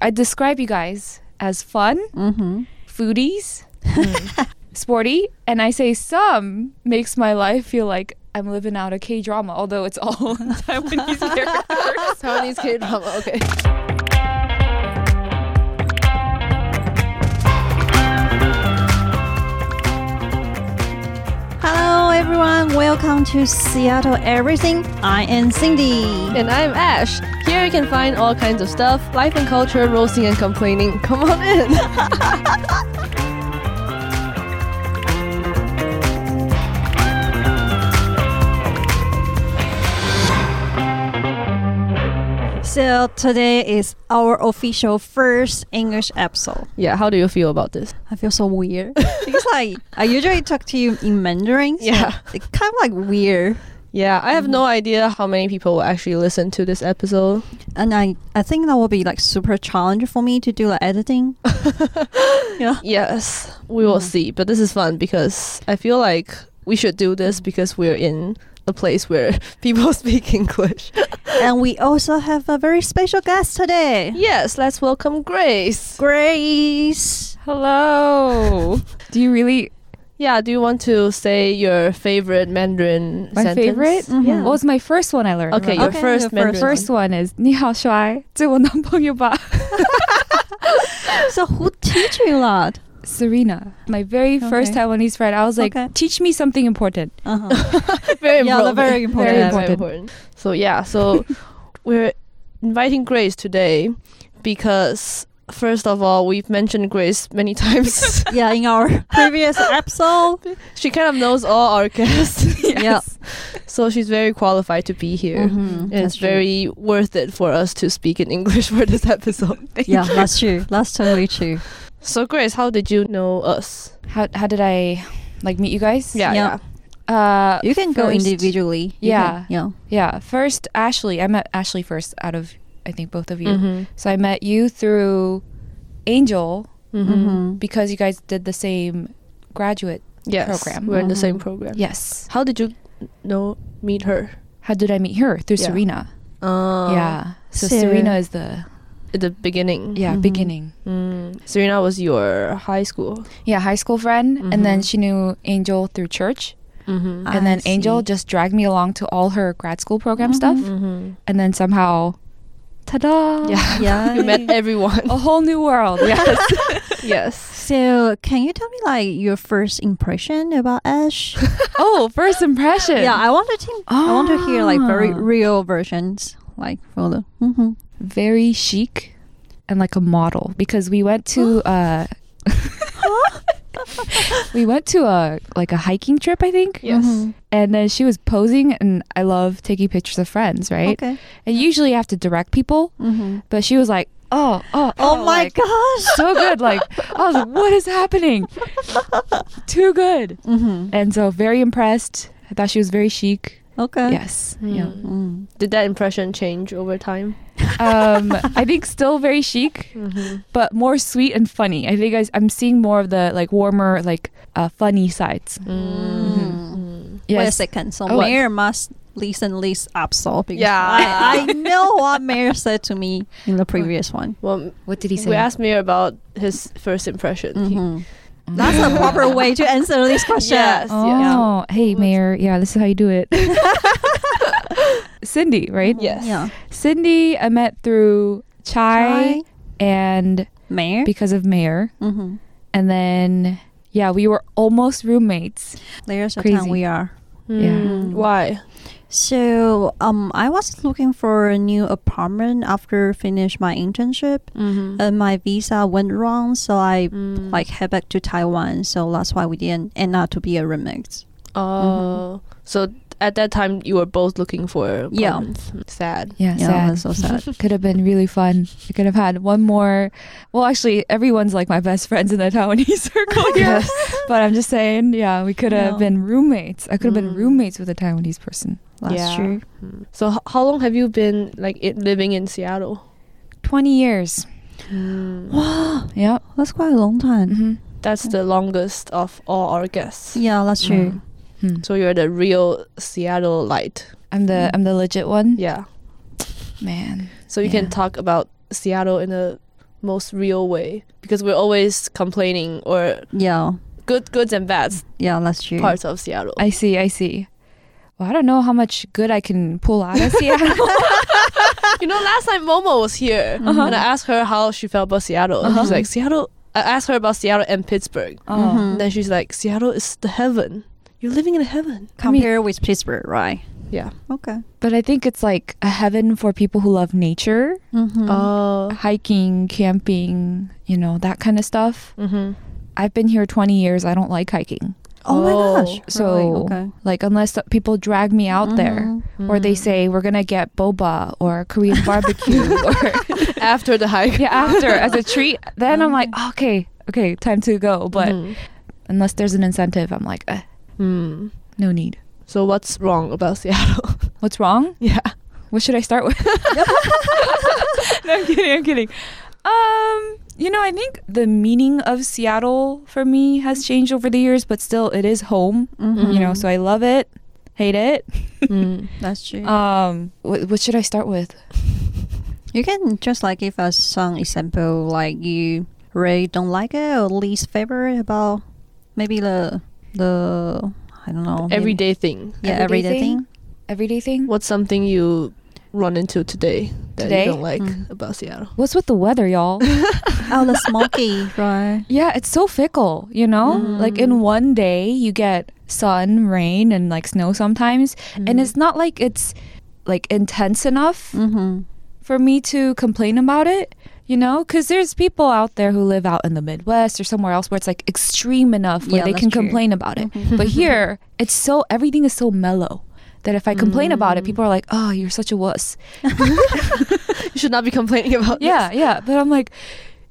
I describe you guys as fun, Mm-hmm. foodies, sporty, and I say some makes my life feel like I'm living out a K drama, although it's all Taiwanese characters. Taiwanese K drama. Okay. Hello, everyone. Welcome to Seattle Everything. I am Cindy. And I'm Ash. Here you can find all kinds of stuff, life and culture, roasting and complaining. Come on in. So today is our official first English episode. yeah, how do you feel about this? I feel so weird because like I usually talk to you in Mandarin. So Yeah. it's kind of like weird. Yeah, I have no idea how many people will actually listen to this episode. And I, I think that will be like super challenge for me to do the editing. yeah. Yes, we will Mm. see. But this is fun because I feel like we should do this because we're in a place where people speak English. and we also have a very special guest today. yes, let's welcome Grace. Grace. Hello. Do you really? Yeah, do you want to say your favorite Mandarin My sentence? favorite? Mhm. Yeah. What was my first one I learned? okay, remember? your Okay, first your Mandarin. first one is 你好帅，做我男朋友吧。 So who teach you that? Serena, my very first Taiwanese friend. I was like, Okay. teach me something important. Uh-huh. very Yeah, important. very important. Very, important. important. So yeah, so we're inviting Grace today because first of all, we've mentioned Grace many times. yeah, in our previous episode. she kind of knows all our guests. Yeah. So she's very qualified to be here. Mhm, And it's true. very worth it for us to speak in English for this episode. Yeah, that's true. That's totally true. So Grace, how did you know us? How how did I like meet you guys? Yeah, Yeah. yeah. Uh, You can go individually. You Yeah. can- yeah. Yeah. First, Ashley. I met Ashley first out of I think both of you. Mhm. So I met you through Angel Mhm. Mhm. because you guys did the same graduate. Yes, Program. we're in the same Mhm. program. Yes. How did you know meet her? How did I meet her? Through Yeah. Serena. Uh, yeah. So, So- Serena is the at the beginning. yeah Mhm. beginning. Mm. Serena was your high school. Yeah, high school friend, and then Mhm. she knew Angel through church, Mm-hmm. I and then Angel just dragged me along to all her grad school program stuff, Mhm. mm-hmm. and then somehow, ta-da! Yeah. Yeah. you met everyone. a whole new world. Yes. yes. So, can you tell me like your first impression about Ash? oh, first impression. yeah, I want to think, I want to hear like very Ah. real versions, like for the. Very chic and like a model because we went to uh we went to a like a hiking trip I think Yes. Mhm. and then she was posing and I love taking pictures of friends right Okay. and usually you have to direct people Mhm. but she was like oh oh Oh, my like, gosh. so good like I was like what is happening too good Mhm. and so very impressed I thought she was very chic Okay. yes yeah Mm. Mm. Did that impression change over time? um I think still very chic Mm-hmm. but more sweet and funny. I think I, am seeing more of the like warmer, like uh, funny sides. Mm. Yes. Wait a second. So Oh, what? Mayor must listen this episode because Yeah. I, I know what Mayor said to me in the previous one. Well, What did he say? we asked Mayor about his first impression. He- Mhm. That's the proper way to answer this question. Yes. Oh, hey, Mayor. Yeah, this is how you do it. Cindy, right? Yes. Yeah. Cindy, I met through Chai, Chai. and Mayor. because of Mayor. mm-hmm. And then, yeah, we were almost roommates. There's a Crazy. we are. Mm. Why? So um, I was looking for a new apartment after finish my internship, Mm-hmm. and my visa went wrong, so I Mm. like head back to Taiwan. So that's why we didn't end up to be a roommate. Oh, so at that time you were both looking for Yeah. Sad. Yeah, Yeah, sad. so sad. Could have been really fun. I could have had one more. Well, actually, everyone's like my best friends in the Taiwanese circle here. But I'm just saying, yeah, we could have Yeah. been roommates. I could have been Mm. roommates with a Taiwanese person. That's Yeah. true. Mm. So h- how long have you been like i living in Seattle? 20 years. Wow, Yep. that's quite a long time. hmm That's the longest of all our guests. Yeah, that's true. Hmm. So you're the real Seattleite. I'm the I'm the legit one. Yeah. Man. So you Yeah. can talk about Seattle in the most real way? Because we're always complaining or Yeah. good goods and bads Yeah, that's true. parts of Seattle. I see, I see. Well, I don't know how much good I can pull out of Seattle. you know, last time Momo was here Uh-huh. and I asked her how she felt about Seattle. And Uh-huh. she's like, Seattle. I asked her about Seattle and Pittsburgh. Mhm. And then she's like, Seattle is the heaven. You're living in a heaven. Compare with Pittsburgh, right? Yeah. Okay. But I think it's like a heaven for people who love nature, Mm-hmm. Oh. hiking, camping, you know, that kind of stuff. mm-hmm. I've been here 20 years. I don't like hiking. oh my Oh. gosh. So, Really? okay. like, unless people drag me out there Mhm. or they Mm. say we're going to get boba or Korean barbecue or after the hike. yeah, after as a treat, then I'm like, okay, okay, time to go. But Mhm. unless there's an incentive, I'm like, eh, Mm. no need. So what's wrong about Seattle? What's wrong? yeah. What should I start with? no, I'm kidding. I'm kidding. Um, you know, I think the meaning of Seattle for me has changed over the years, but still, it is home. Mhm. You know, so I love it, hate it. Mm. that's true. Um, what, what should I start with? you can just like give us some example, like you really don't like it or least favorite about maybe the the I don't know maybe- Everyday thing. yeah Everyday everyday thing? thing. Everyday thing. What's something you run into today that Today? you don't like Mm. about Seattle? What's with the weather, y'all? Oh, the smoky, right? yeah, it's so fickle. You know, like in Mm. one day you get sun, rain, and like snow sometimes, and it's not like it's like intense enough Mm-hmm. for me to complain about it, you know? Because there's people out there who live out in the Midwest or somewhere else where it's like extreme enough where Yeah, they can true. complain about it. Mhm. But here, it's so, everything is so mellow that if I complain about it, Mm. people are like, oh, you're such a wuss. You should not be complaining about this. Yeah, yeah. But I'm like,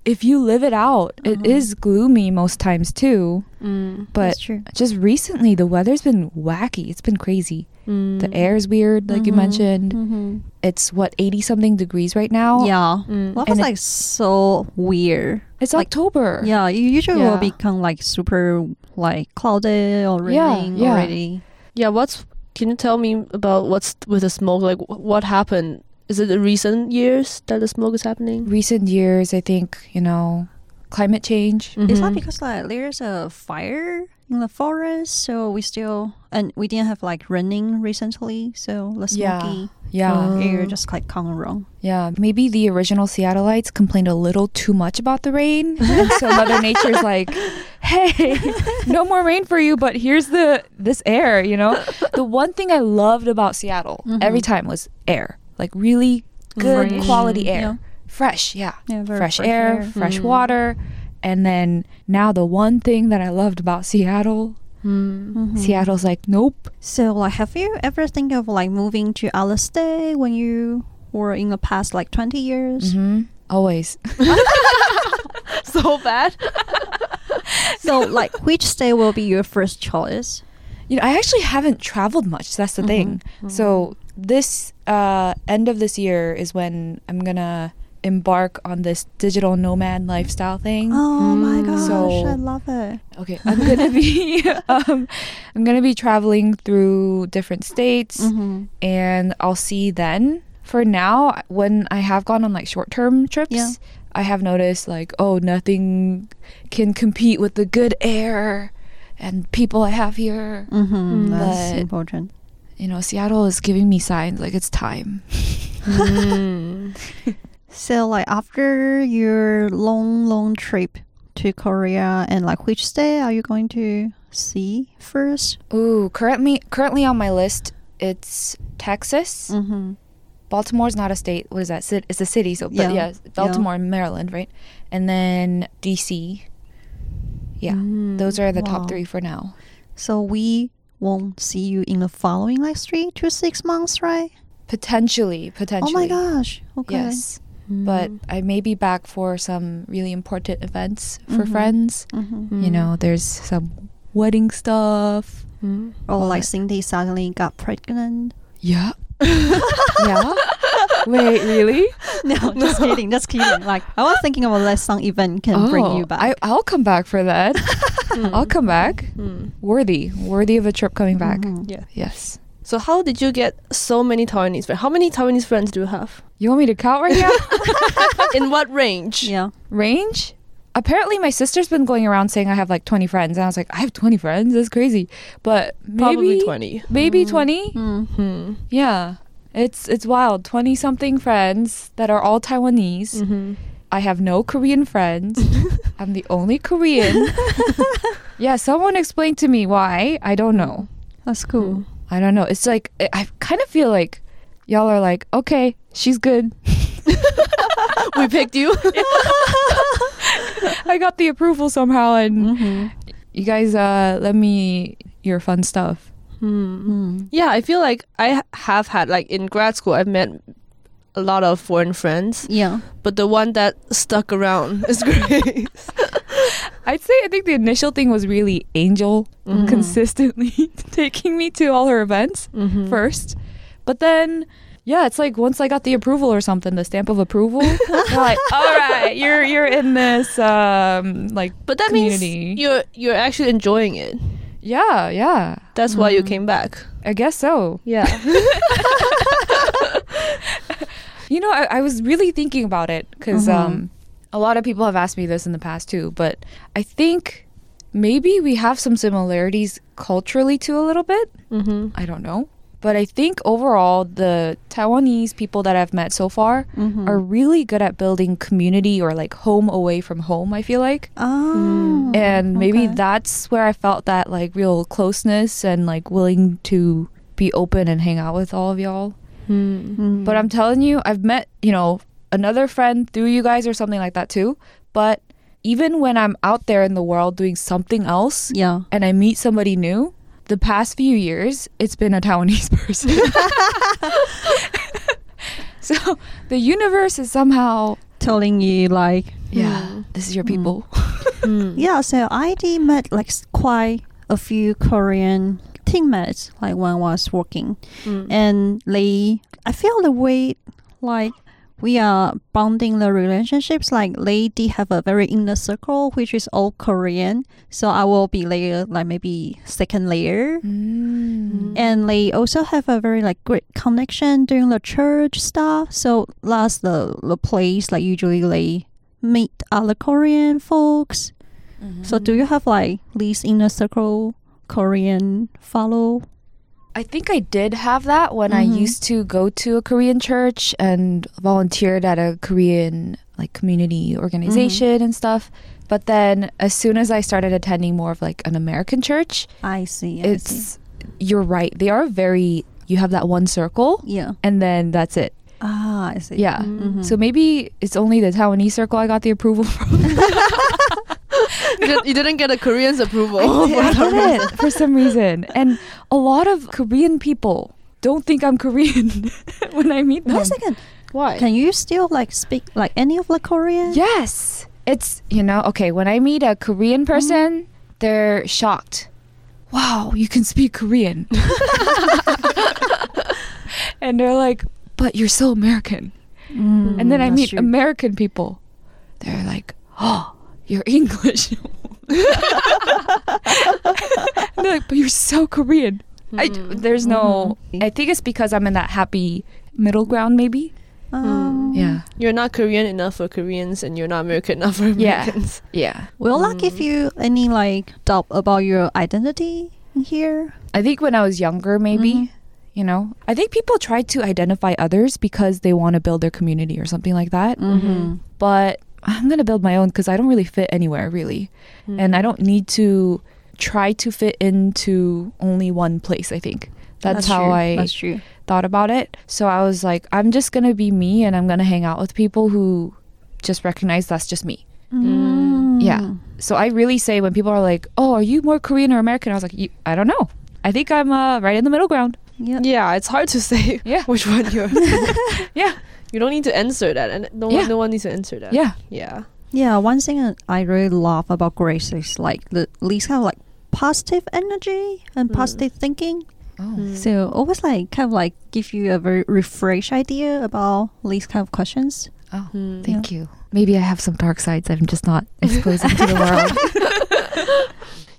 if you live it out, it Uh-huh. is gloomy most times too. Mm. But just recently, the weather's been wacky. It's been crazy. Mm. The is weird, like you Mhm. mentioned. Mm-hmm. It's what, 80 something degrees right now? Yeah. Mm. What And was it- like so weird? It's Like- October. Yeah, you usually will become like super like cloudy or raining yeah. already. Yeah, what's can you tell me about what's with the smoke? Like what happened? Is it the recent years that the smoke is happening? recent years, I think, you know, climate change. Is that Mhm. because like there's a fire in the forest, so we still and we didn't have like running recently, so the Yeah. smoky Yeah. Oh. air just like come around. Yeah. Maybe the original Seattleites complained a little too much about the rain. so Mother Nature's like, hey, no more rain for you, but here's the this air, you know? The one thing I loved about Seattle Mhm. every time was air. Like really good Fresh. quality air. Yeah. Fresh, yeah. Yeah, fresh, fresh air, air. fresh Mm. water. And then now the one thing that I loved about Seattle, Mm. Mhm. Seattle's like, nope. So like, have you ever think of like moving to out state when you were in the past like twenty years? hmm Always. so bad. So like, which state will be your first choice? You know, I actually haven't traveled much. That's the thing. So this uh, end of this year is when I'm gonna embark on this digital nomad lifestyle thing. Oh my Mm. gosh, So- I love it. Okay, I'm gonna be um, I'm gonna be traveling through different states, Mm-hmm. and I'll see then. For now, when I have gone on like short term trips, Yeah. I have noticed like, oh, nothing can compete with the good air and people I have here. Mm-hmm. Mm. That's But- important. You know, Seattle is giving me signs like it's time. Mm. So like after your long, long trip to Korea, and like which state are you going to see first? Ooh, currently currently on my list, it's Texas. Mm-hmm. Baltimore's not a state. What is that? It's a city. So, but Yeah. yeah, Baltimore, Maryland, right? And then DC. Yeah, Mm. those are the Wow. top three for now. So we won't see you in the following like three to six months, right? Potentially, potentially. Oh my gosh. Okay. Yes, Mm. but I may be back for some really important events for Mhm. friends. Mm-hmm. You know, there's some wedding stuff. Mm. Or like Cindy suddenly got pregnant. Yeah. yeah. Wait, really? No, just kidding. Just kidding. Like I was thinking about that some event can bring you back. Oh, I, I'll come back for that. Mm. I'll come back. Mm. Worthy, worthy of a trip coming back. Mhm. Yeah. Yes. So how did you get so many Taiwanese friends? How many Taiwanese friends do you have? You want me to count right now? In what range? Yeah. Range? Apparently, my sister's been going around saying I have like 20 friends. And I was like, I have 20 friends? That's crazy. But maybe Probably 20. Maybe 20? Mm. Hmm. Yeah. It's it's wild. 20 something friends that are all Taiwanese. Mm-hmm. I have no Korean friends. I'm the only Korean. yeah, someone explain to me why. I don't know. That's cool. I don't know. It's like I I kind of feel like y'all are like, okay, she's good. we picked you. I got the approval somehow, and Mm-hmm. you guys uh let me your fun stuff. Hmm. Mm. Yeah, I feel like I have had like in grad school I've met a lot of foreign friends, Yeah. but the one that stuck around is Grace. I'd say I think the initial thing was really Angel Mhm. consistently taking me to all her events Mhm. first, but then. Yeah, it's like once I got the approval or something, the stamp of approval. like, all right, you're you're in this um like But that community. means you're you're actually enjoying it. yeah, yeah. That's why you Mhm. came back. I guess so. Yeah. You know, I, I was really thinking about it because Mhm. um, a lot of people have asked me this in the past too. But I think maybe we have some similarities culturally too, a little bit. mm-hmm. I don't know. But I think overall, the Taiwanese people that I've met so far Mm-hmm. are really good at building community or like home away from home, I feel like. Oh. and maybe okay. that's where I felt that like real closeness and like willing to be open and hang out with all of y'all. Mm. But I'm telling you, I've met, you know, another friend through you guys or something like that too. But even when I'm out there in the world doing something else yeah. and I meet somebody new, the past few years, it's been a Taiwanese person. so the universe is somehow, Telling you like yeah, Hmm. this is your people. Hmm. yeah. So I did met like quite a few Korean teammates like when I was working, Hmm. and they I feel the way like we are bonding the relationships like they did have a very inner circle which is all Korean. So I will be layer like maybe second layer. Mm. and they also have a very like great connection during the church stuff. So that's the the place like usually they meet other Korean folks. So do you have like these inner circle Korean follow? I think I did have that when I Mhm. used to go to a Korean church and volunteered at a Korean like community organization and stuff. But then as soon as I started attending more of like an American church, I see. I see. it's you're right. They are very you have that one circle yeah. and then that's it. Ah, I see. Yeah. Mhm. So maybe it's only the Taiwanese circle I got the approval from. you, did, you didn't get a Korean's approval. I didn't for some reason. And a lot of Korean people don't think I'm Korean when I meet them. Wait a second. Why? Can you still like speak like any of the Korean? Yes. It's, you know, okay, when I meet a Korean person, they're shocked. Wow, you can speak Korean. and they're like, but you're so American. Mm, and then I meet true. American people. They're like, oh, you're English. and they're like, but you're so Korean. I, Mm. there's no, Mhm. I think it's because I'm in that happy middle ground, maybe. Um, Yeah. You're not Korean enough for Koreans, and you're not American enough for Americans. Yeah. yeah. Will that give you any like doubt about your identity here? I think when I was younger, maybe, Mhm. You know, I think people try to identify others because they want to build their community or something like that. Mm-hmm. But I'm going to build my own because I don't really fit anywhere, really. And I don't need to try to fit into only one place, I think. That's, how true. I That's true. thought about it. So I was like, I'm just going to be me and I'm going to hang out with people who just recognize that's just me. Mm. Yeah. So I really say when people are like, "Oh, are you more Korean or American?" I was like, "You- "I don't know. I think I'm uh, right in the middle ground." Yeah. Yeah, it's hard to say Yeah. which one you're. Yeah. You don't need to answer that, and no, Yeah. one, no one needs to answer that. Yeah. Yeah. Yeah, one thing I really love about Grace is like the these kind of like positive energy and Mm. positive thinking. Oh. Mm. So always like kind of like give you a very refresh idea about these kind of questions. Oh. Mm. Thank you. Maybe I have some dark sides I'm just not exposing to the world.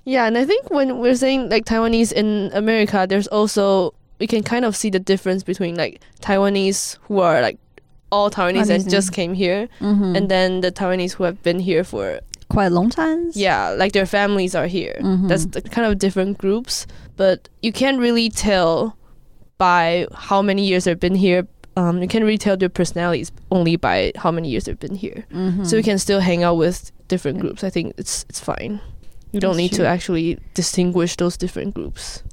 Yeah, and I think when we're saying like Taiwanese in America, there's also we can kind of see the difference between like Taiwanese who are like all Taiwanese and just came here, Mhm. and then the Taiwanese who have been here for quite a long time. yeah, like their families are here. Mhm. That's the kind of different groups, but you can't really tell by how many years they've been here. Um, you can't really tell their personalities only by how many years they've been here. Mhm. So we can still hang out with different groups. I think it's it's fine. You don't That's need true. to actually distinguish those different groups.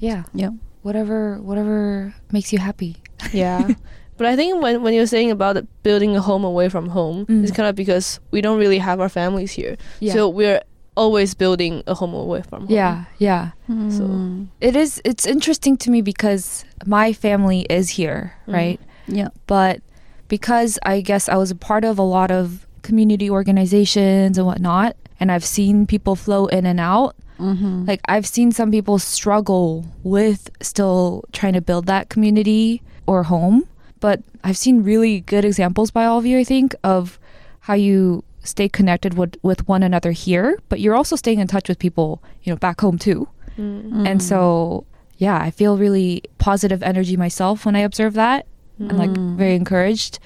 Yeah. Yeah. Whatever whatever makes you happy. Yeah. but I think when, when you're saying about building a home away from home, Mm. it's kind of because we don't really have our families here. Yeah. So we're always building a home away from home. yeah, yeah. So- Mm. It is it's interesting to me because my family is here, Mhm. right? Yeah. But because I guess I was a part of a lot of community organizations and whatnot, and I've seen people flow in and out, Mhm. like I've seen some people struggle with still trying to build that community or home, but I've seen really good examples by all of you, I think, of how you stay connected with, with one another here, but you're also staying in touch with people, you know, back home too. Mm. And Mm. so, yeah, I feel really positive energy myself when I observe that. I'm like Mm. very encouraged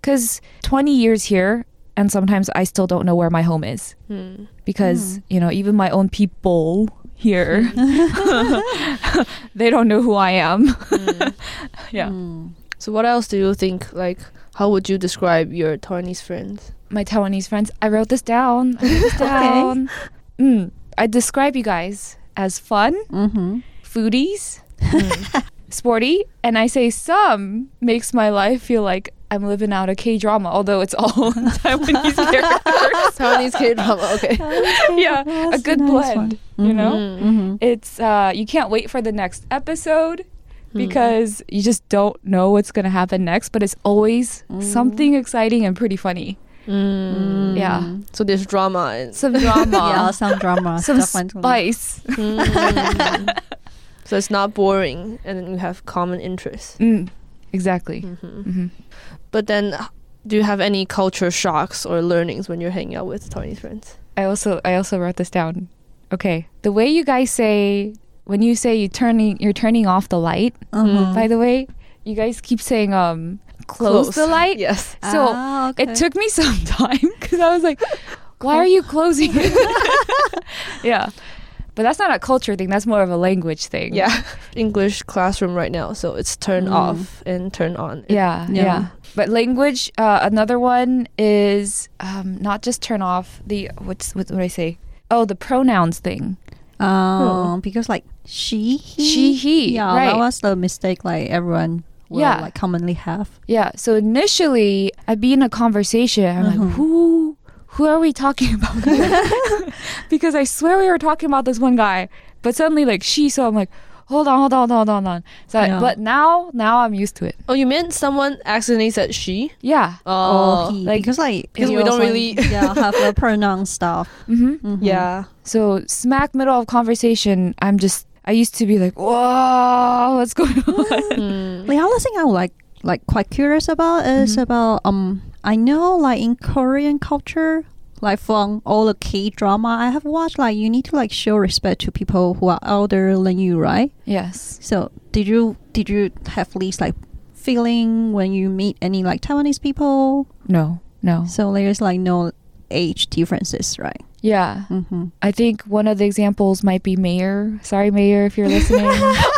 because 20 years here, and sometimes I still don't know where my home is Mm. because, Mm. you know, even my own people here, they don't know who I am. Mm. yeah. Mm. So what else do you think? Like, how would you describe your Taiwanese friends? My Taiwanese friends, I wrote this down. I wrote this down. Mm, I describe you guys as fun, Mhm. foodies, sporty, and I say some makes my life feel like I'm living out a K drama, although it's all Taiwanese characters. Taiwanese K drama. Okay. Yeah, a That's good nice blend, one. you know? Mm. Mhm. It's uh, you can't wait for the next episode Mm. because you just don't know what's gonna happen next, but it's always Mm. something exciting and pretty funny. Mm. Yeah. So there's drama and Some drama, yeah, some drama, some definitely. spice. Mm. so it's not boring, and then you have common interests. Mm, exactly. hmm hmm But then, do you have any culture shocks or learnings when you're hanging out with Taiwanese friends? I also I also wrote this down. Okay, the way you guys say when you say you turning you're turning off the light. Mhm. By the way, you guys keep saying um close, the light. Yes. So Ah, okay. it took me some time because I was like, why are you closing it? yeah, but that's not a culture thing. That's more of a language thing. Yeah. English classroom right now, so it's turn Mm. off and turn on. Yeah, Yeah. yeah. But language, uh, another one is um, not just turn off the what's what, what do I say? Oh, the pronouns thing. Um, because like she, he, She, he, Yeah, right. that was the mistake. Like everyone will Yeah. like commonly have. Yeah. So initially, I'd be in a conversation. I'm like, who, who are we talking about? because I swear we were talking about this one guy, but suddenly like she. So I'm like, hold on, hold on, hold on, hold on. So, Yeah. but now, now I'm used to it. Oh, you meant someone accidentally said she? Yeah. Oh, or he, like- because like Because we don't really- yeah have the pronoun stuff. hmm Mhm. yeah. So smack middle of conversation, I'm just. I used to be like, whoa, what's going on? Mm. The other thing I would like like quite curious about is Mhm. about um I know like in Korean culture like from all the K drama I have watched like you need to like show respect to people who are older than you right yes. so did you did you have least like feeling when you meet any like Taiwanese people No. No. so there's like no age differences right Yeah. mm-hmm. I think one of the examples might be Mayor. Sorry, Mayor, if you're listening.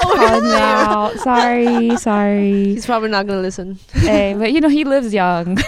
Calling you out. Sorry, sorry. He's probably not gonna listen. hey, but you know he lives young.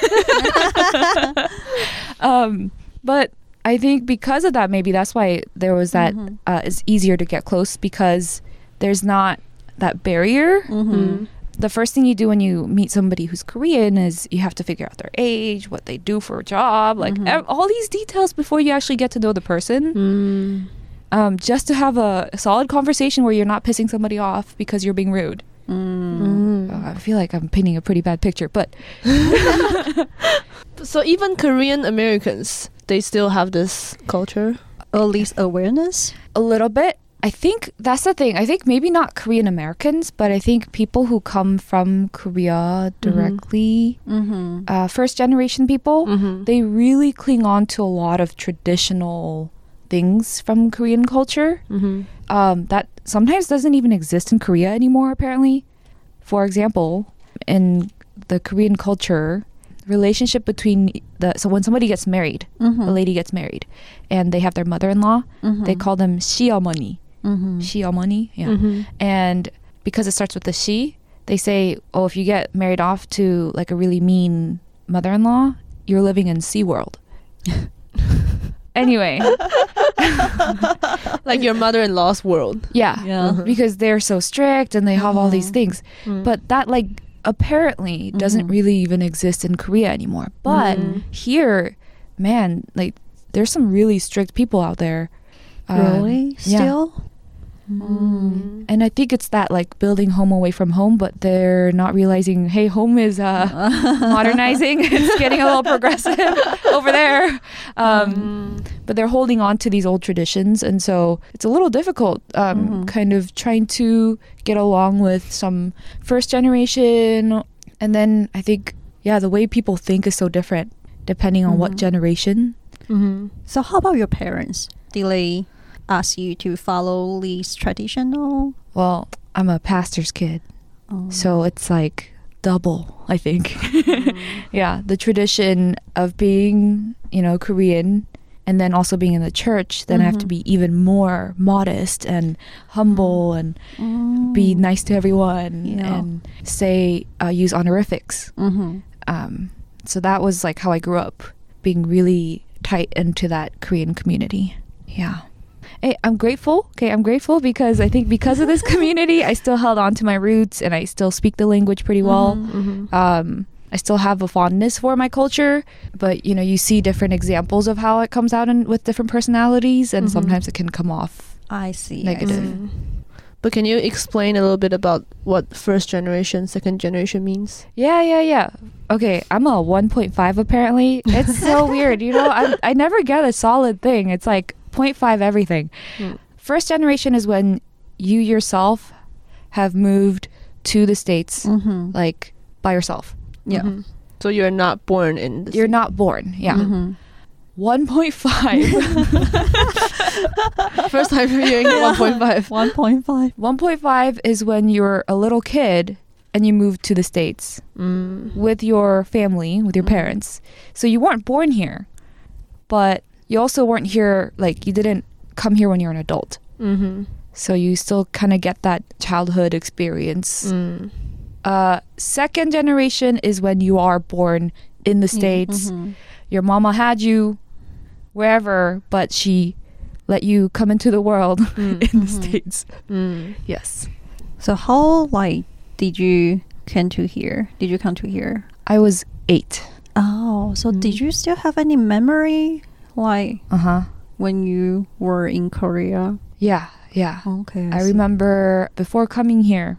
um, but I think because of that, maybe that's why there was that. Mhm. Uh, it's easier to get close because there's not that barrier. Mm-hmm. The first thing you do when you meet somebody who's Korean is you have to figure out their age, what they do for a job, like Mhm. ev- all these details before you actually get to know the person. Mm. Um, just to have a solid conversation where you're not pissing somebody off because you're being rude. Mm. Uh, I feel like I'm painting a pretty bad picture, but So even Korean Americans, they still have this culture. At least awareness a little bit. I think that's the thing. I think maybe not Korean Americans, but I think people who come from Korea directly, mm-hmm. uh, first generation people, Mm-hmm. they really cling on to a lot of traditional things from Korean culture. Mm-hmm. um, that sometimes doesn't even exist in Korea anymore, apparently. For example, in the Korean culture, relationship between the so when somebody gets married, Mm-hmm. a lady gets married, and they have their mother-in-law, they call them 시어머니. Mm-hmm. 시어머니, yeah. Mhm. And because it starts with the she, they say, oh, if you get married off to like a really mean mother-in-law, you're living in SeaWorld. anyway, Like your mother-in-law's world. yeah. Yeah. Because they're so strict and they have all these Mhm. things. Mm. But that like apparently doesn't Mhm. really even exist in Korea anymore. But Mhm. here, man, like there's some really strict people out there. Um, really? yeah. Still? Mm. And I think it's that like building home away from home, but they're not realizing, hey, home is uh, modernizing. it's getting a little progressive over there. Um, Mm. but they're holding on to these old traditions, and so it's a little difficult, um, Mhm. kind of trying to get along with some first generation, and then I think, yeah, the way people think is so different depending on what Mhm. generation. Mhm. So how about your parents? Did they ask you to follow these traditional? Well, I'm a pastor's kid. Oh. So it's like double, I think. yeah, the tradition of being, you know, Korean and then also being in the church, then I have to Mhm. be even more modest and humble and be Mm. nice to everyone Yeah. and say, uh, use honorifics. Mhm. Um, so that was like how I grew up, being really tight into that Korean community. Yeah. Hey, I'm grateful. Okay, I'm grateful because I think because of this community, I still held on to my roots and I still speak the language pretty well. Mhm. Mhm. Um, I still have a fondness for my culture, but you know, you see different examples of how it comes out in, with different personalities, and Mhm. sometimes it can come off. I see. I Negative. see. Mm. But can you explain a little bit about what first generation, second generation means? Yeah, yeah, yeah. Okay, I'm a 1.5 apparently. It's so weird, you know. I I never get a solid thing. It's like 0.5 everything. Mm. First generation is when you yourself have moved to the states Mhm. like by yourself. Yeah. Mhm. So you're not born in. The You're city. not born. Yeah. Mhm. 1.5. First time hearing 1.5. 1.5. 1.5 is when you're a little kid and you move to the states Mm. with your family, with your Mhm. parents. So you weren't born here, but you also weren't here like you didn't come here when you're an adult. Mm-hmm. So you still kind of get that childhood experience. Mm. Uh, second generation is when you are born in the states. Mhm. Your mama had you wherever, but she let you come into the world Mm. in the Mhm. states. Mm. Yes. So how like did you come to here? Did you come to here? I was eight. Oh, so did Mm. you still have any memory like Uh huh. when you were in Korea? Yeah, yeah. Okay. I see. remember before coming here,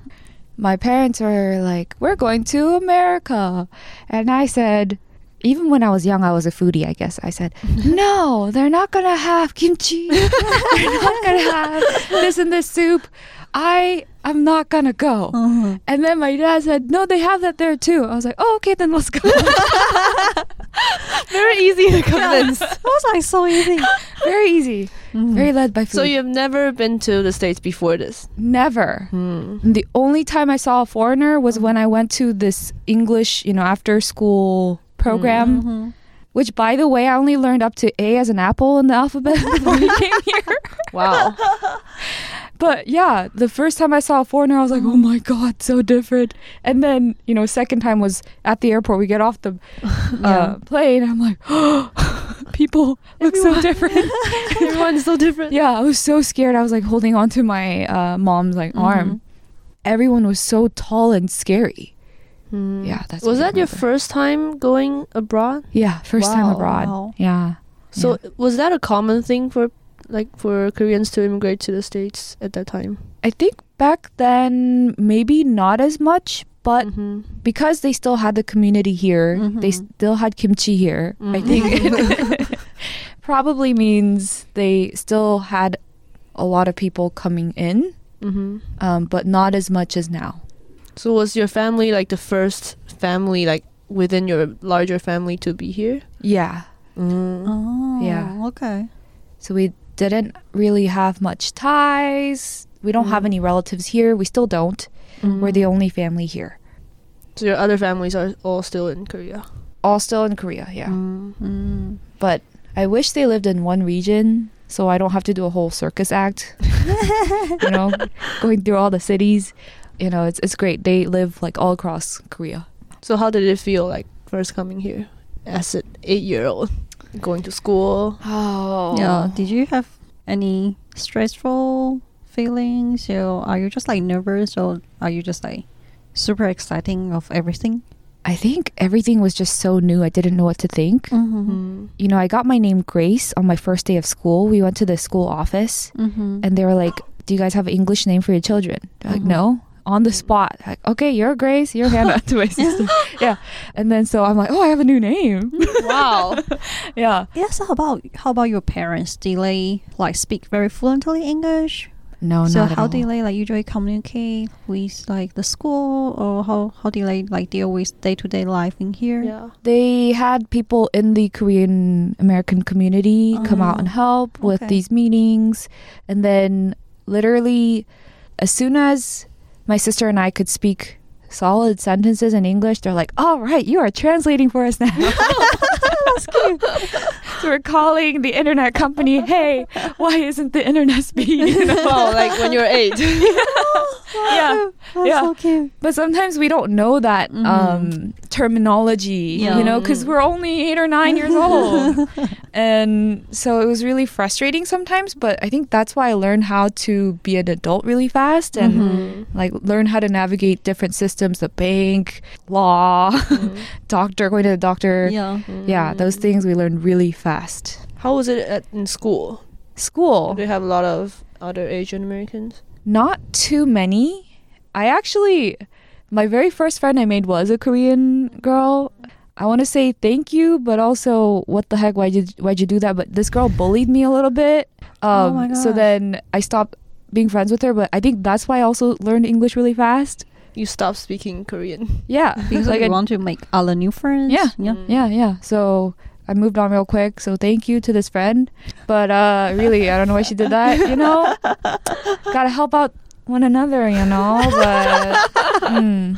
my parents were like, "We're going to America," and I said, even when I was young, I was a foodie. I guess I said, "No, they're not gonna have kimchi. they're not gonna have this and this soup. I I'm not gonna go." Uh-huh. And then my dad said, "No, they have that there too." I was like, "Oh, okay, then let's go." Very easy to convince. That was like so easy. Very easy. Mhm. Very led by food. So you've never been to the States before this? never. Mm. The only time I saw a foreigner was when I went to this English, you know, after school program, Mhm. which by the way, I only learned up to A as an apple in the alphabet before we came here. Wow. But yeah, the first time I saw a foreigner, I was like, oh my God, so different. And then, you know, second time was at the airport. We get off the uh, Yeah. plane. I'm like, oh, people look so different. Everyone's so different. yeah, I was so scared. I was like holding onto my uh, mom's like arm. Everyone was so tall and scary. Mm. Yeah, that's Was that your first time going abroad? Yeah, first time abroad. Wow. Yeah. So was that a common thing for like for Koreans to immigrate to the States at that time? I think back then maybe not as much, but Mhm. because they still had the community here, they Mhm. still had kimchi here. I Mhm. think probably means they still had a lot of people coming in, Mhm. um, but not as much as now. So was your family like the first family like within your larger family to be here? Yeah. Mm. Oh, Yeah. Okay. So we didn't really have much ties. We don't have Mm. any relatives here. We still don't. We're the only family here. So your other families are all still in Korea. All still in Korea, yeah. Mm. But I wish they lived in one region so I don't have to do a whole circus act. you know, going through all the cities. You know, it's it's great. They live like all across Korea. So how did it feel like first coming here as an eight-year-old, going to school? Oh. Yeah. Did you have any stressful feelings? Or are you just like nervous or are you just like super exciting of everything? I think everything was just so new. I didn't know what to think. Mm-hmm. Mm. You know, I got my name Grace on my first day of school. We went to the school office Mm-hmm. and they were like, "Do you guys have an English name for your children?" They're like. "No." On the spot, like, "Okay, you're Grace, you're Hannah." to my sister, yeah. And then so I'm like, "Oh, I have a new name." Wow. yeah. Yes. So, how about how about your parents? Do they like speak very fluently English? No, so not at how all. do they like usually communicate with like the school or how how do they like deal with day to day life in here? yeah. They had people in the Korean American community come out Oh, and help with these meetings. And then, literally, as soon as my sister and I could speak solid sentences in English, they're like, All right, you are translating for us now. So we're calling the internet company, Hey, why isn't the internet speed? You know? Wow, like when you're eight. yeah. That's Yeah. so cute. But sometimes we don't know that Mhm. um, terminology, Yeah. you know, because we're only eight or nine years old. and so it was really frustrating sometimes. But I think that's why I learned how to be an adult really fast and Mm. like learn how to navigate different systems the bank, law, Mm. doctor, going to the doctor. Yeah. Yeah, those things we learned really fast. How was it at, in school? School. Do they have a lot of other Asian Americans? Not too many. I actually, my very first friend I made was a Korean girl. I want to say thank you, but also what the heck? Why did why'd you do that? But this girl bullied me a little bit. Um, Oh my So then I stopped being friends with her. But I think that's why I also learned English really fast. You stop speaking Korean. Yeah, Because like you I- want to make other new friends. Yeah. Yeah. Mm. yeah, yeah. So I moved on real quick. So thank you to this friend. But uh, really, I don't know why she did that. You know, gotta help out one another. You know, but. mm.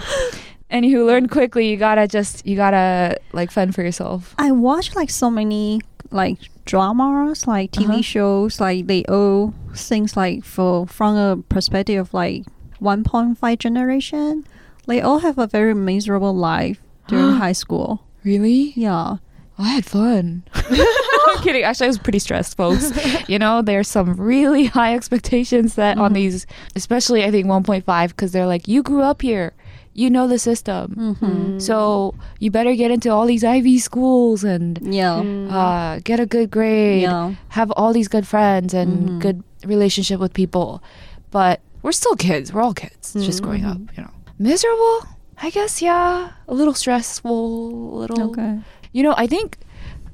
Anywho, learn quickly. You gotta just you gotta like fend for yourself. I watch like so many like dramas, like TV Uh-huh. shows, like they all things like for from a perspective of like 1.5 generation, they all have a very miserable life during high school. Really? Yeah. I had fun. I'm kidding. Actually, I was pretty stressed, folks. you know, there's some really high expectations that on Mhm. these, especially I think 1.5, because they're like, you grew up here, you know the system. Mm-hmm. So you better get into all these Ivy schools and Yeah. Mm. uh, get a good grade, Yeah. have all these good friends and Mhm. good relationship with people. But we're still kids. We're all kids. It's just growing up, you know. Miserable? I guess, yeah. A little stressful, a little. Okay. You know, I think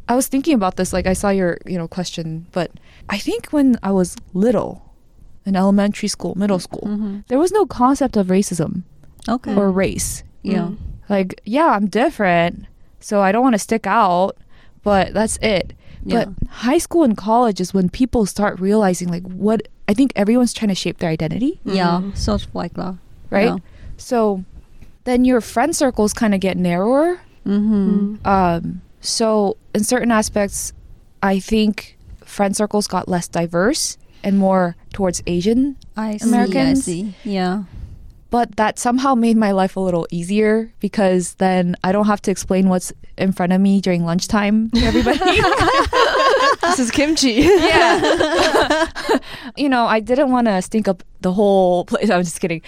I was thinking about this. Like, I saw your, you know, question, but I think when I was little, in elementary school, middle school, Mm-hmm. there was no concept of racism Okay. or race. yeah. Mm. Like, yeah, I'm different, so I don't want to stick out, but that's it. Yeah. But high school and college is when people start realizing, like, what I think everyone's trying to shape their identity, Yeah. Mm. Sort of like that. right? Yeah. So then your friend circles kind of get narrower. Mm-hmm. Mm. Um, so in certain aspects, I think friend circles got less diverse and more towards Asian, I see. Americans? I see. Yeah. but that somehow made my life a little easier because then I don't have to explain what's in front of me during lunchtime to everybody. this is kimchi. yeah. you know, I didn't want to stink up the whole place. I'm just kidding.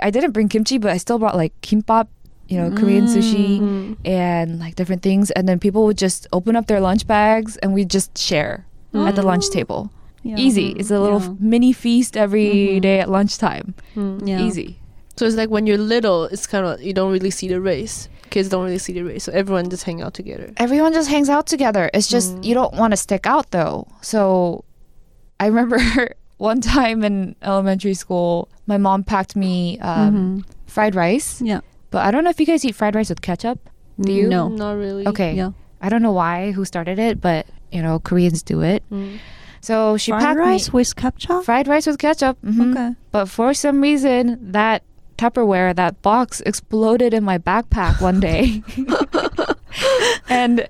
I didn't bring kimchi, but I still brought like kimbap, you know, Korean sushi Mm. and like different things. And then people would just open up their lunch bags and we'd just share at the lunch table. yeah. Easy. It's a little Yeah. mini feast every day Mhm. at lunchtime. Mm. Yeah. Easy. So it's like when you're little, it's kind of you don't really see the race. Kids don't really see the race, so everyone just hang out together. Everyone just hangs out together. It's just Mm. you don't want to stick out though. So I remember one time in elementary school, my mom packed me um, Mhm. fried rice. Yeah. But I don't know if you guys eat fried rice with ketchup. Do you? No. Not really. Okay. Yeah. I don't know why, who started it, but you know, Koreans do it. Mm. So she Fried packed rice me with ketchup. fried rice with ketchup. mhm. Okay. But for some reason, that Tupperware, that box exploded in my backpack one day. and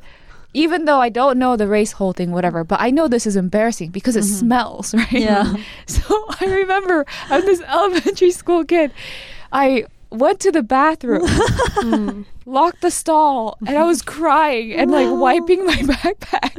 even though I don't know the race whole thing, whatever, but I know this is embarrassing because it Mhm. smells, right? Yeah. So I remember I'm this elementary school kid. I went to the bathroom, Mm. Locked the stall, and I was crying and like wiping my backpack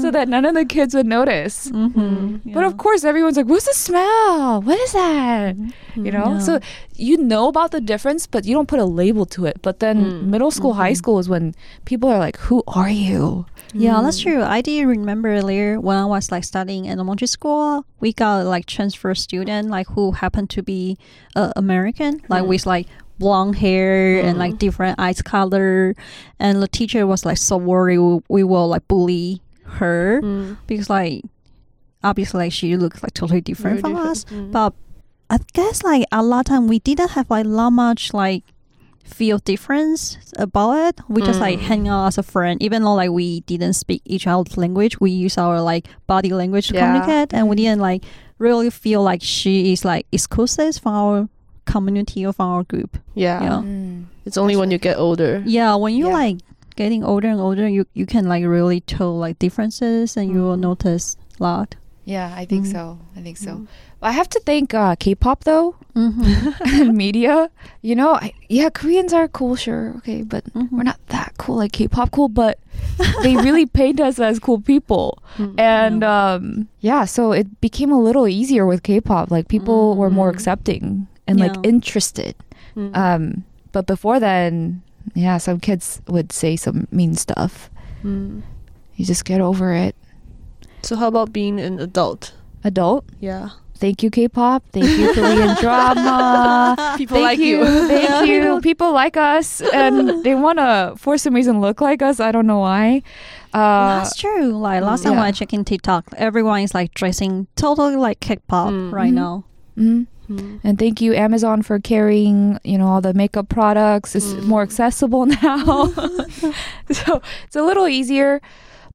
so that none of the kids would notice. Mm-hmm. But of course, everyone's like, "What's the smell? What is that?" You know. Yeah. So you know about the difference, but you don't put a label to it. But then Mm. middle school, high Mhm. school is when people are like, "Who are you?" Yeah, that's Mm. true. I did remember earlier when I was like studying in elementary school, we got like transfer student like who happened to be uh, American, like Mm. with like blonde hair and like Mm. different eyes color, and the teacher was like so worried we, we will like bully her Mm. because like obviously like, she looks like totally different Very from us. Mm. But I guess like a lot of time we didn't have like not much like feel difference about it. We just like Mm. hang out as a friend, even though like we didn't speak each other's language. We use our like body language to Yeah. communicate, and we didn't like really feel like she is like exclusive from our community of our group. yeah. Yeah. Mm. It's only when you get older. Yeah, when you Yeah. like getting older and older, you you can like really tell like differences, and you will Mm. notice a lot. Yeah, I think Mm. so. I think so. Mm. I have to thank uh, K-pop though, Mm-hmm. and media. You know, I, yeah, Koreans are cool, sure, okay, but Mm-hmm. we're not that cool like K-pop cool. But they really paint us as cool people. Mm. and um yeah so it became a little easier with k-pop like people were more Mm. accepting and like interested Mm. um but before then yeah some kids would say some mean stuff Mm. you just get over it So how about being an adult? adult Yeah. thank you k-pop thank you korean drama People thank like you. thank Yeah. you people like us and they want to for some reason look like us i don't know why uh That's true. Like last time yeah. when I checked in TikTok, everyone is like dressing totally like K-pop Mm. right Mhm. now. mhm. Mm. And thank you, Amazon, for carrying, you know, all the makeup products. It's Mm. more accessible now. so it's a little easier.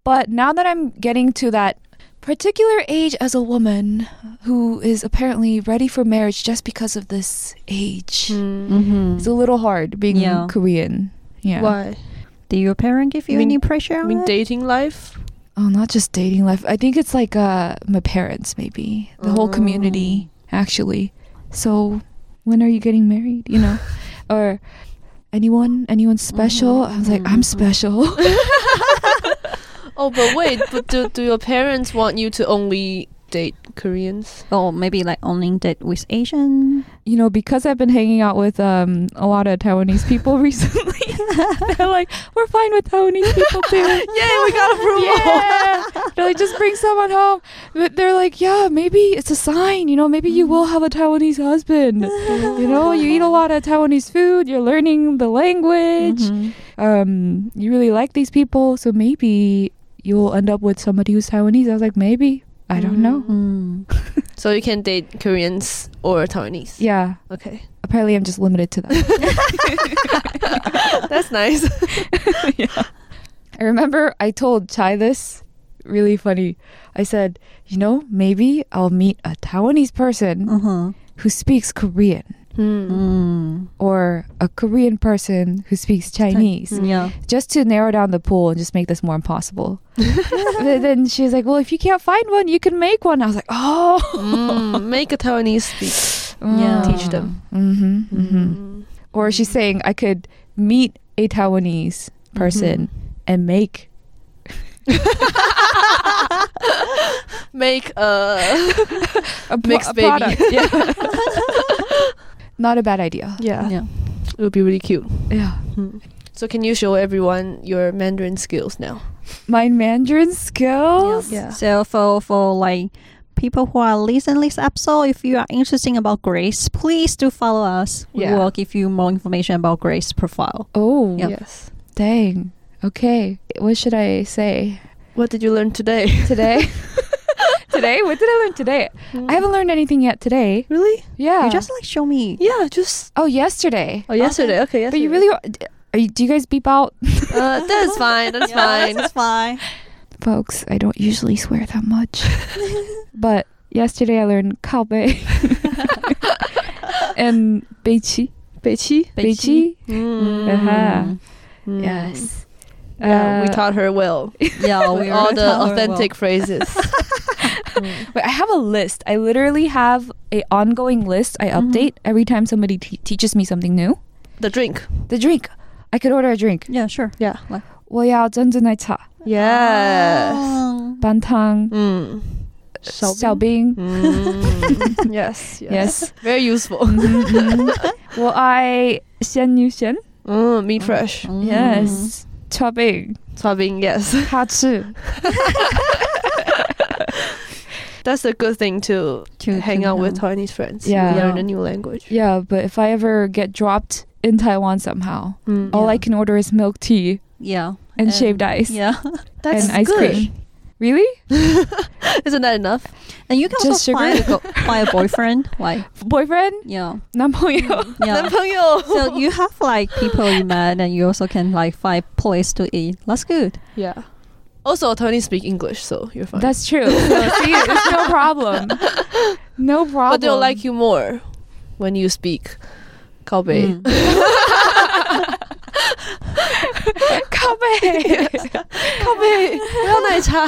But now that I'm getting to that particular age as a woman who is apparently ready for marriage just because of this age, Mm. Mm-hmm. it's a little hard being Yeah. Korean. Yeah. Why? Did your parent give you I mean- any pressure? I on mean, it? dating life. Oh, not just dating life. I think it's like uh, my parents, maybe. The whole community, actually. So when are you getting married? You know? or anyone? Anyone mm-hmm, special? I was like, mm-hmm, I'm mm-hmm. special. Oh, but wait, but do, do your parents want you to only date Koreans? or maybe like only date with Asian. you know, because I've been hanging out with um a lot of Taiwanese people recently. they're like, we're fine with Taiwanese people too. Yay, we got approval. Yeah. They're like, just bring someone home. But they're like, yeah, maybe it's a sign. You know, maybe you will have a Taiwanese husband. You know, you eat a lot of Taiwanese food. You're learning the language. Mhm. Um, you really like these people, so maybe you'll end up with somebody who's Taiwanese. I was like, maybe. I don't know. Mm. So you can date Koreans or Taiwanese. Yeah. Okay. Apparently, I'm just limited to that. That's nice. yeah. I remember I told Chai this really funny. I said, you know, maybe I'll meet a Taiwanese person Uh-huh. who speaks Korean Hmm. Mm. or a Korean person who speaks Chinese Mm. Yeah. just to narrow down the pool and just make this more impossible. Then she was like, well, if you can't find one, you can make one. I was like, oh. Mm, make a Taiwanese speak. Yeah. Teach them. Mm-hmm, mm-hmm. Mm. Or she's saying I could meet a Taiwanese person and make Make a a pro- a baby. product. Yeah. Not a bad idea. yeah. Yeah. It would be really cute. Yeah. Hmm. So can you show everyone your Mandarin skills now? My Mandarin skills. Yeah. So for for like people who are listening this episode, if you are interested about Grace, please do follow us. Yeah. We will give you more information about Grace profile. Oh, Yep. Yes. dang. Okay. What should I say What did you learn today? today? today? What did I learn today? Mm. I haven't learned anything yet today. Really? Yeah. You just like show me. Yeah, just. Oh, yesterday. Oh, yesterday. Okay, okay yesterday. But you really are. You, do you guys beep out? uh, that's fine. That's yeah, fine. That's fine. Folks, I don't usually swear that much, but yesterday I learned kalbe and beichi. Beichi. Beichi. Mm. Uh-huh. Mm. Yes. Yeah, we Uh, taught her well. Yeah, with we all were the taught her authentic phrases. Wait, I have a list. I literally have a ongoing list I Mhm. update every time somebody te- teaches me something new. the drink. The drink. I could order a drink. well. Yeah, sure. Yeah. 我要珍珠奶茶, Yes. Oh. 半糖, Mm. 小冰. Mm. yes, yes. Yes. Very useful. 嗯嗯我爱鲜女鲜. Mm, meat fresh. Mm. Yes. topping. Tobing, yes. Hatsu. That's a good thing to, to hang to out know. with Taiwanese friends. Yeah. learn a new language. Yeah, but if I ever get dropped in Taiwan somehow, mm, all yeah. I can order is milk tea. Yeah. And, and shaved ice. Yeah. That's and ice good. cream. Really? Isn't that enough? And you can Just also find, sugar? a, go- find a boyfriend. Like, Boyfriend? yeah. 男朋友? Yeah. 男朋友. so you have like people you met and you also can like find place to eat. That's good. yeah. Also, Taiwanese speak English, so you're fine. That's true. So, see, it's no problem. No problem. but they'll like you more when you speak 靠北. Mm. 靠背。靠北，不要奶茶。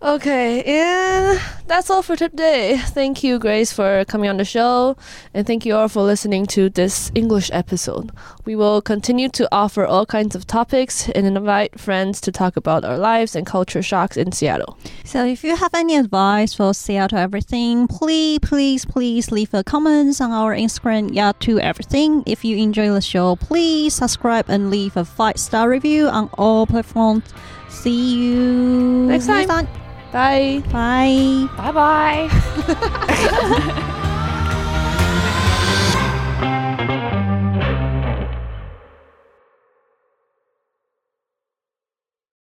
okay, and that's all for today. Thank you, Grace, for coming on the show, and thank you all for listening to this English episode. We will continue to offer all kinds of topics and invite friends to talk about our lives and culture shocks in Seattle. So if you have any advice for Seattle Everything, please, please, please leave a comments on our Instagram, yeah, to everything. If you enjoy the show, please subscribe and leave a five star review on all platforms. See you Next time. Bye. Bye. Bye bye.